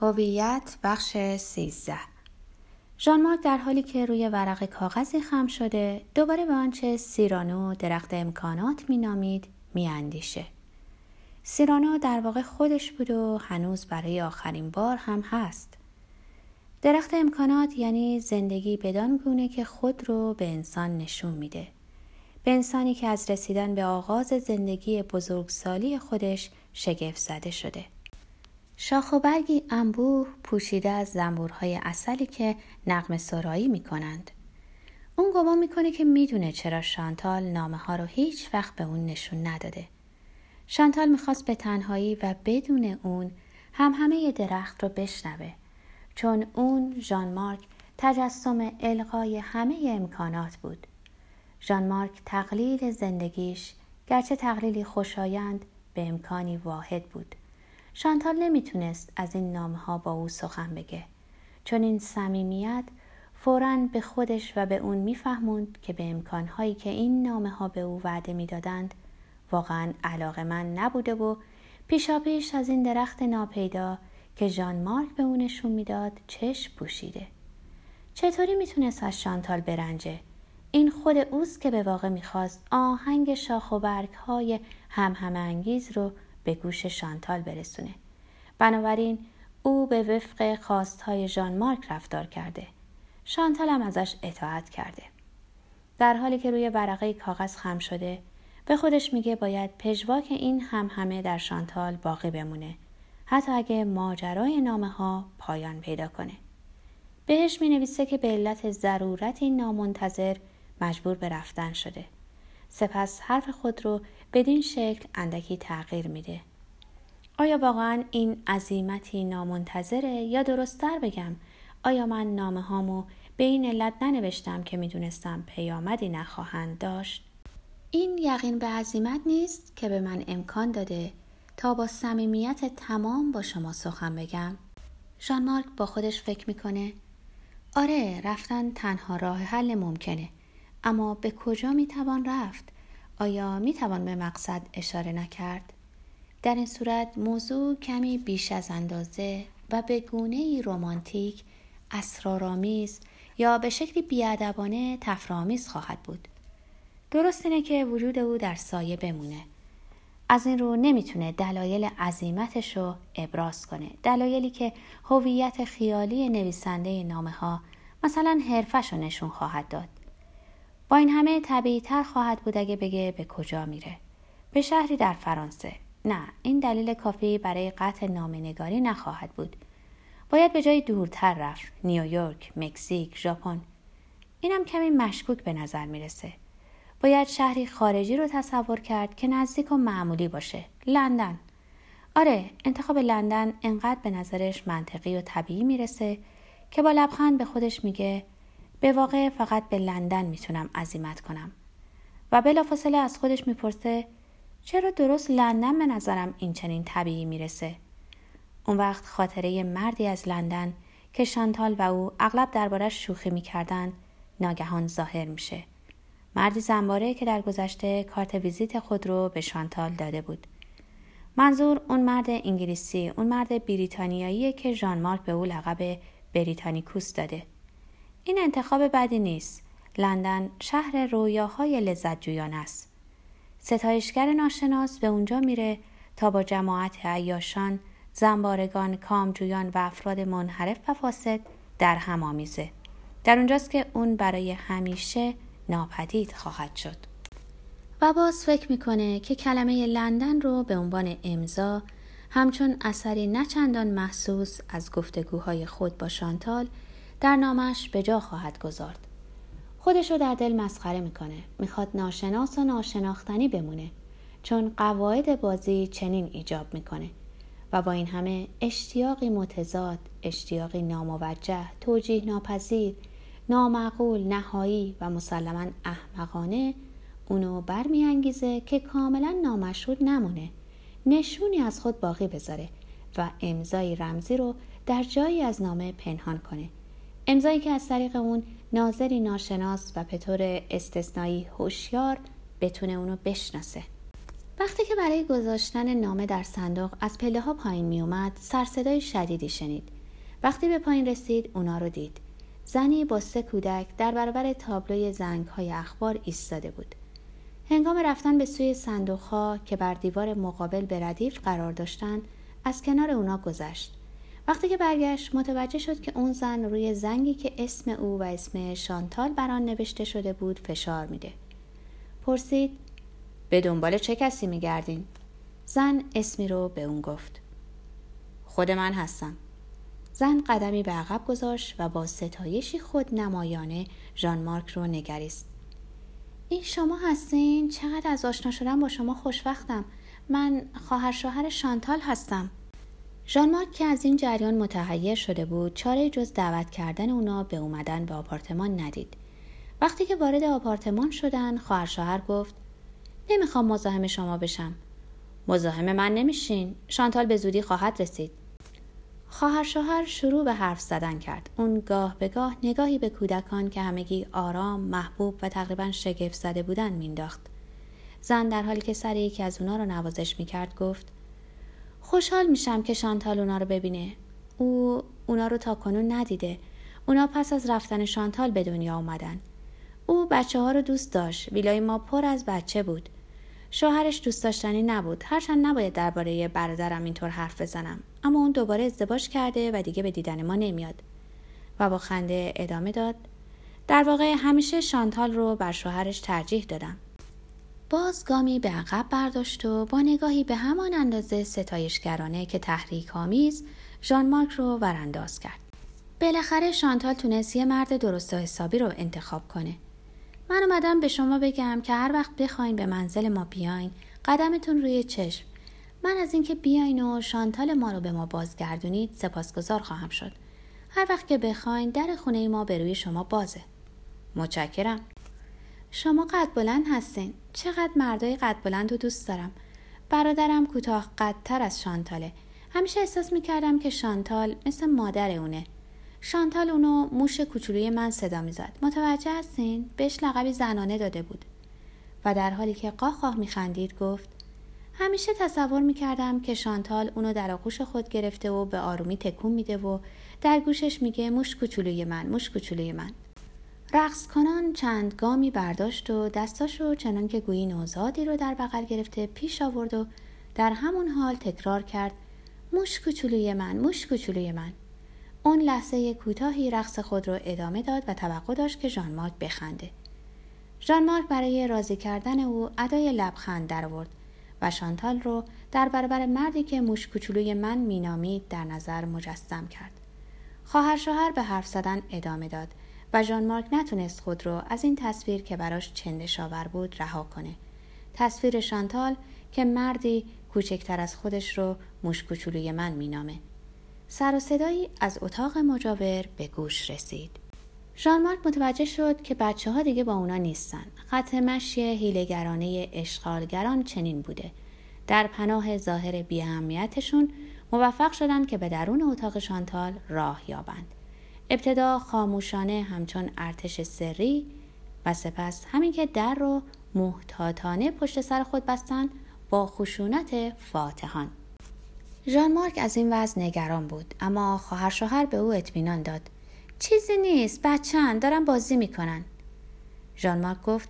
هویت بخش سیزده. ژان مارک در حالی که روی ورق کاغذی خم شده دوباره به آنچه سیرانو درخت امکانات مینامید میاندیشه. سیرانو در واقع خودش بود و هنوز برای آخرین بار هم هست. درخت امکانات یعنی زندگی بدان گونه که خود رو به انسان نشون میده. به انسانی که از رسیدن به آغاز زندگی بزرگسالی خودش شگفت زده شده. شاخ و برگی انبوه پوشیده از زنبورهای اصلی که نقم سرایی می کنند. اون گمان می‌کنه که می‌دونه چرا شانتال نامه ها رو هیچ وقت به اون نشون نداده. شانتال می‌خواست به تنهایی و بدون اون هم همه درخت رو بشنوه چون اون ژان مارک تجسم القای همه امکانات بود. ژان مارک تقلیل زندگیش گرچه تقلیلی خوشایند به امکانی واحد بود. شانتال نمی‌تونست از این نامه ها با او سخن بگه. چون این صمیمیت فورا به خودش و به اون میفهموند که به امکانهایی که این نامه ها به او وعده می‌دادند واقعا علاقه من نبوده و پیشاپیش از این درخت ناپیدا که ژان مارک به اون نشون می‌داد چشم پوشیده. چطوری می‌تونست از شانتال برنجه؟ این خود اوست که به واقع می‌خواست آهنگ شاخ و برگ های هم همه انگیز رو به گوش شانتال برسونه. بنابراین او به وفق خواستهای ژان مارک رفتار کرده. شانتال هم ازش اطاعت کرده. در حالی که روی ورقه کاغذ خم شده به خودش میگه باید پژواک این هم همه در شانتال باقی بمونه. حتی اگه ماجرای نامه ها پایان پیدا کنه. بهش می نویسه که به علت ضرورت این نامنتظر مجبور به رفتن شده. سپس حرف خود رو بدین شکل اندکی تغییر میده. آیا واقعا این عظیمتی نامنتظره یا درستتر بگم آیا من نامه هامو به این علت ننوشتم که می‌دونستم پیامدی نخواهند داشت؟ این یقین به عظیمت نیست که به من امکان داده تا با صمیمیت تمام با شما سخن بگم؟ ژان مارک با خودش فکر می‌کنه آره رفتن تنها راه حل ممکنه اما به کجا می‌توان رفت؟ آیا می توان به مقصد اشاره نکرد؟ در این صورت موضوع کمی بیش از اندازه و به گونه ای رومانتیک، اسرارآمیز یا به شکلی بیادبانه تفرامیز خواهد بود. درست اینه که وجود او در سایه بمونه. از این رو نمی‌تونه دلایل عظیمتش رو ابراز کنه. دلایلی که هویت خیالی نویسنده نامه ها مثلا حرفش رو نشون خواهد داد. با این همه طبیعی تر خواهد بود اگه بگه به کجا میره. به شهری در فرانسه. نه این دلیل کافی برای قطع نامنگاری نخواهد بود. باید به جای دورتر رفت. نیویورک مکزیک ژاپن. اینم کمی مشکوک به نظر می‌رسه. باید شهری خارجی رو تصور کرد که نزدیک و معمولی باشه. لندن. آره انتخاب لندن انقدر به نظرش منطقی و طبیعی می‌رسه که با لبخند به خودش میگه به واقع فقط به لندن می‌تونم عزیمت کنم. و بلافاصله از خودش می‌پرسه چرا درست لندن به نظرم این چنین طبیعی می‌رسه؟ اون وقت خاطره مردی از لندن که شانتال و او اغلب دربارش شوخی می‌کردند ناگهان ظاهر میشه. مردی زنباره که در گذشته کارت ویزیت خود رو به شانتال داده بود. منظور اون مرد انگلیسی اون مرد بریتانیایی که ژان مارک به او لقب بریتانیکوس داده. این انتخاب بدی نیست. لندن شهر رویاهای لذت جویان است. ستایشگر ناشناس به اونجا میره تا با جماعت عیاشان، زنبارگان، کامجویان و افراد منحرف و فاسد در هم آمیزه. در اونجاست که اون برای همیشه ناپدید خواهد شد. و باز فکر می‌کنه که کلمه لندن رو به عنوان امضا همچون اثری نچندان محسوس از گفتگوهای خود با شانتال در نامش به جا خواهد گذارد. خودش رو در دل مسخره می‌کنه. می‌خواد ناشناس و ناشناختنی بمونه. چون قواعد بازی چنین ایجاب می‌کنه. و با این همه اشتیاقی متضاد، اشتیاقی ناموجه، توجیه ناپذیر، نامعقول، نهایی و مسلما احمقانه اونو برمیانگیزه که کاملا نامشهود نمونه نشونی از خود باقی بذاره و امضای رمزی رو در جایی از نامه پنهان کنه امضایی که از طریق اون ناظری ناشناس و به طور استثنایی هوشیار بتونه اونو بشناسه. وقتی که برای گذاشتن نامه در صندوق از پله ها پایین می اومد سرصدای شدیدی شنید. وقتی به پایین رسید اونا رو دید. زنی با سه کودک در برابر تابلوی زنگ های اخبار ایستاده بود. هنگام رفتن به سوی صندوق ها که بر دیوار مقابل به ردیف قرار داشتند از کنار اونا گذشت. وقتی که برگشت متوجه شد که اون زن روی زنگی که اسم او و اسم شانتال بر آن نوشته شده بود فشار میده. پرسید به دنبال چه کسی میگردین؟ زن اسمی رو به اون گفت. خود من هستم. زن قدمی به عقب گذاشت و با ستایشی خود نمایانه ژان مارک رو نگریست. این شما هستین؟ چقدر از آشنا شدن با شما خوشوقتم من خواهر شوهر شانتال هستم. ژان مارک که از این جریان متحیر شده بود چاره جز دعوت کردن اونا به اومدن به آپارتمان ندید. وقتی که وارد آپارتمان شدن خواهر شوهر گفت نمی‌خوام مزاحم شما بشم. مزاحم من نمیشین شانتال به زودی خواهد رسید. خواهر شوهر شروع به حرف زدن کرد. اون گاه به گاه نگاهی به کودکان که همگی آرام محبوب و تقریبا شگفت زده بودن مینداخت زن در حالی که سر یکی از اونا رو نوازش می‌کرد گفت خوشحال میشم که شانتال اونا رو ببینه. او اونا رو تا کنون ندیده. اونا پس از رفتن شانتال به دنیا اومدن. او بچه ها رو دوست داشت. ویلای ما پر از بچه بود. شوهرش دوست داشتنی نبود. هرچند نباید درباره برادرم اینطور حرف بزنم. اما اون دوباره ازدواج کرده و دیگه به دیدن ما نمیاد. و با خنده ادامه داد. در واقع همیشه شانتال رو بر شوهرش ترجیح دادم. باز گامی به عقب برداشت و با نگاهی به همان اندازه ستایشگرانه که تحریک آمیز ژان مارک رو ورانداز کرد. بالاخره شانتال تونست یه مرد درست و حسابی رو انتخاب کنه. من اومدم به شما بگم که هر وقت بخواین به منزل ما بیاین قدمتون روی چشم. من از اینکه بیاین و شانتال ما رو به ما بازگردونید سپاسگزار خواهم شد. هر وقت که بخواین در خونه ما به روی شما بازه. متشکرم. شما قد بلند هستین. چقدر مردای قد بلند رو دوست دارم. برادرم کوتاه قدتر از شانتاله. همیشه احساس می‌کردم که شانتال مثل مادر اونه. شانتال اونو موش کوچولوی من صدا می‌زد. متوجه هستین؟ بهش لقبی زنانه داده بود. و در حالی که قاقاه میخندید گفت همیشه تصور می‌کردم که شانتال اونو در آغوش خود گرفته و به آرومی تکون میده و در گوشش میگه موش کوچولوی من موش کوچولوی من. رقص کنان چند گامی برداشت و دستاشو چنان که گویی نوزادی رو در بغل گرفته پیش آورد و در همون حال تکرار کرد موش کوچولوی من موش کوچولوی من. اون لحظه کوتاهی رقص خود را ادامه داد و توقع داشت که ژان مارک بخنده. ژان مارک برای راضی کردن او ادای لبخند درآورد و شانتال رو در برابر مردی که موش کوچولوی من مینامید در نظر مجسم کرد. خواهر شوهر به حرف زدن ادامه داد و ژان مارک نتونست خود رو از این تصویر که براش چندشاور بود رها کنه تصویر شانتال که مردی کوچکتر از خودش رو موش کوچولوی من مینامه سر و صدایی از اتاق مجاور به گوش رسید. ژان مارک متوجه شد که بچه ها دیگه با اونا نیستن. خط مشی هیلگرانه اشغالگران چنین بوده. در پناه ظاهر بیاهمیتشون موفق شدند که به درون اتاق شانتال راه یابند. ابتدا خاموشانه همچون ارتش سری و سپس همین که در رو محتاطانه پشت سر خود بستند با خشونت فاتحان. ژان مارک از این وضع نگران بود اما خواهر شوهر به او اطمینان داد. چیزی نیست بچن دارن بازی می‌کنن. ژان مارک گفت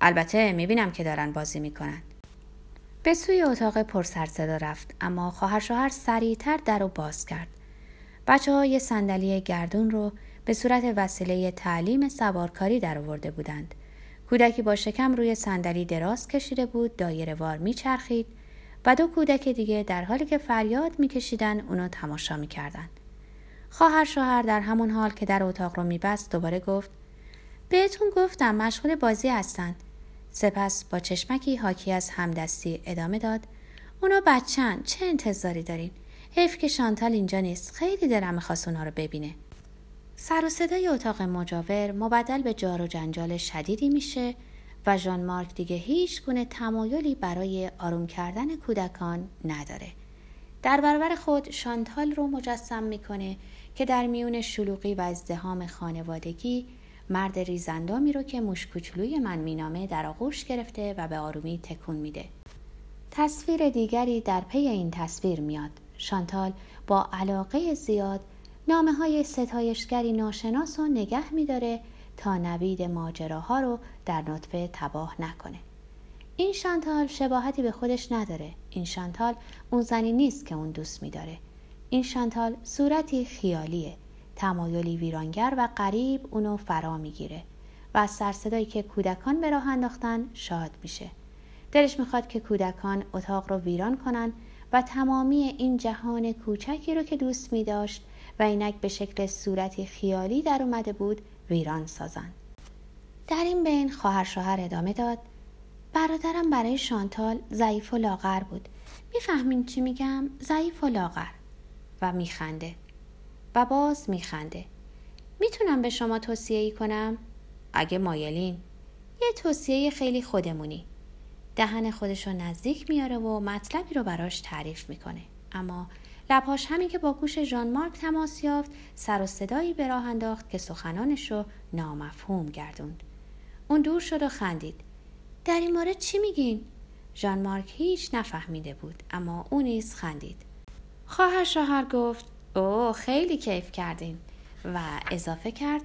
البته می‌بینم که دارن بازی می‌کنن. به سوی اتاق پرسر صدا رفت اما خواهر شوهر سریعتر در رو باز کرد. بچه ها یه صندلی گردون رو به صورت وسیله تعلیم سوارکاری در آورده بودند کودکی با شکم روی صندلی دراز کشیده بود دایره وار میچرخید و دو کودک دیگه در حالی که فریاد میکشیدن اونو تماشا می‌کردن. خواهر شوهر در همون حال که در اتاق رو میبست دوباره گفت بهتون گفتم مشغول بازی هستند. سپس با چشمکی حاکی از همدستی ادامه داد اونا بچن چه انتظاری دارین؟ حیف که شانتال اینجا نیست خیلی دلم می‌خواست اونا رو ببینه. سر و صدای اتاق مجاور مبدل به جار و جنجال شدیدی میشه و ژان مارک دیگه هیچ گونه تمایلی برای آروم کردن کودکان نداره. در برابر خود شانتال رو مجسم می‌کنه که در میون شلوغی و ازدهام خانوادگی مرد ریزندامی رو که مشکوچلوی من مینامه در آغوش گرفته و به آرومی تکون میده. تصویر دیگری در پی این تصویر میاد شانتال با علاقه زیاد نامه های ستایشگری ناشناس رو نگه میداره تا نوید ماجراها رو در نطفه تباه نکنه. این شانتال شباهتی به خودش نداره. این شانتال اون زنی نیست که اون دوست میداره. این شانتال صورتی خیالیه. تمایلی ویرانگر و قریب اونو فرا می‌گیره و از سرصدایی که کودکان به راه انداختن شاد میشه. دلش می‌خواد که کودکان اتاق رو ویران کنن و تمامی این جهان کوچکی رو که دوست میداشت و اینک به شکل صورتی خیالی در اومده بود ویران سازن در این بین خواهر شوهر ادامه داد. برادرم برای شانتال ضعیف و لاغر بود. می‌فهمین چی میگم؟ ضعیف و لاغر. و میخنده و باز میخنده می‌تونم به شما توصیه ای کنم؟ اگه مایلین. یه توصیه خیلی خودمونی. دهن خودش رو نزدیک میاره و مطلبی رو براش تعریف می‌کنه. اما لبهاش همین که با گوش ژان مارک تماس یافت سر و صدایی به راه انداخت که سخنانش رو نامفهوم گردوند. اون دور شد و خندید. در این مورد چی میگین؟ ژان مارک هیچ نفهمیده بود اما او نیز خندید. خواهر شوهر گفت اوه خیلی کیف کردین. و اضافه کرد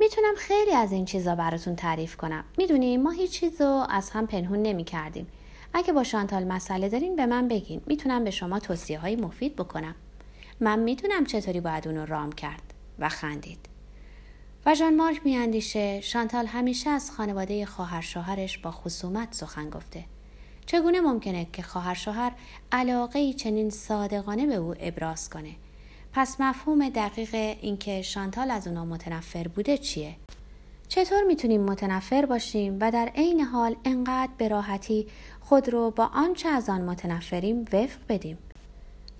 می‌تونم خیلی از این چیزا براتون تعریف کنم. می‌دونیم ما هیچ چیزو از هم پنهون نمی کردیم اگه با شانتال مسئله دارین به من بگین. می‌تونم به شما توصیه های مفید بکنم. من می‌دونم چطوری باید اونو رام کرد و خندید. و ژان مارک میاندیشه شانتال همیشه از خانواده خواهر شوهرش با خصومت سخن گفته. چگونه ممکنه که خواهر شوهر علاقه چنین صادقانه به او ابراز کنه؟ پس مفهوم دقیق اینکه شانتال از اونا متنفر بوده چیه چطور می‌تونیم متنفر باشیم و در عین حال انقدر به راحتی خود رو با آنچه از آن متنفریم وفق بدیم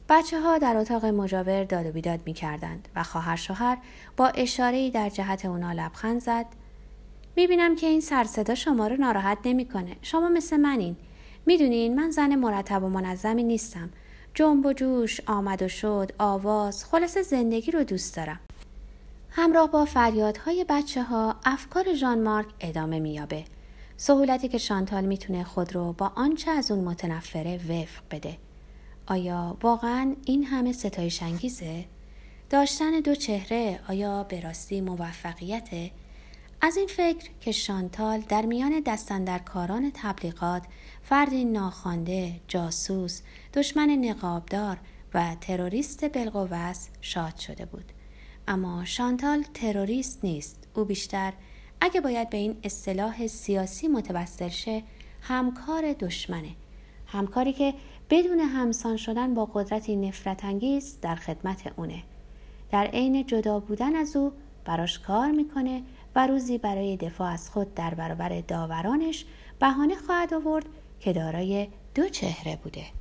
بچه ها در اتاق مجاور داد و بیداد می کردند و خواهر شوهر با اشارهی در جهت اونا لبخند زد می بینم که این سرصدا شما رو ناراحت نمی‌کنه. شما مثل منین. می‌دونین من زن مرتب و منظمی نیستم. جنب و جوش، آمد و شد، آواز، خلاص زندگی رو دوست دارم. همراه با فریادهای بچه ها افکار ژان مارک ادامه مییابه. سهولتی که شانتال می‌تونه خود رو با آنچه از اون متنفره وفق بده. آیا واقعا این همه ستایش انگیزه؟ داشتن دو چهره آیا به راستی موفقیته؟ از این فکر که شانتال در میان دستندرکاران تبلیغات فردی ناخوانده، جاسوس، دشمن نقابدار و تروریست بلقوس شاد شده بود. اما شانتال تروریست نیست. او بیشتر اگه باید به این اصطلاح سیاسی متوسل شه همکار دشمنه. همکاری که بدون همسان شدن با قدرتی نفرت انگیز در خدمت اونه. در عین جدا بودن از او براش کار می‌کنه و روزی برای دفاع از خود در برابر داورانش بهانه خواهد آورد که دارای دو چهره بوده.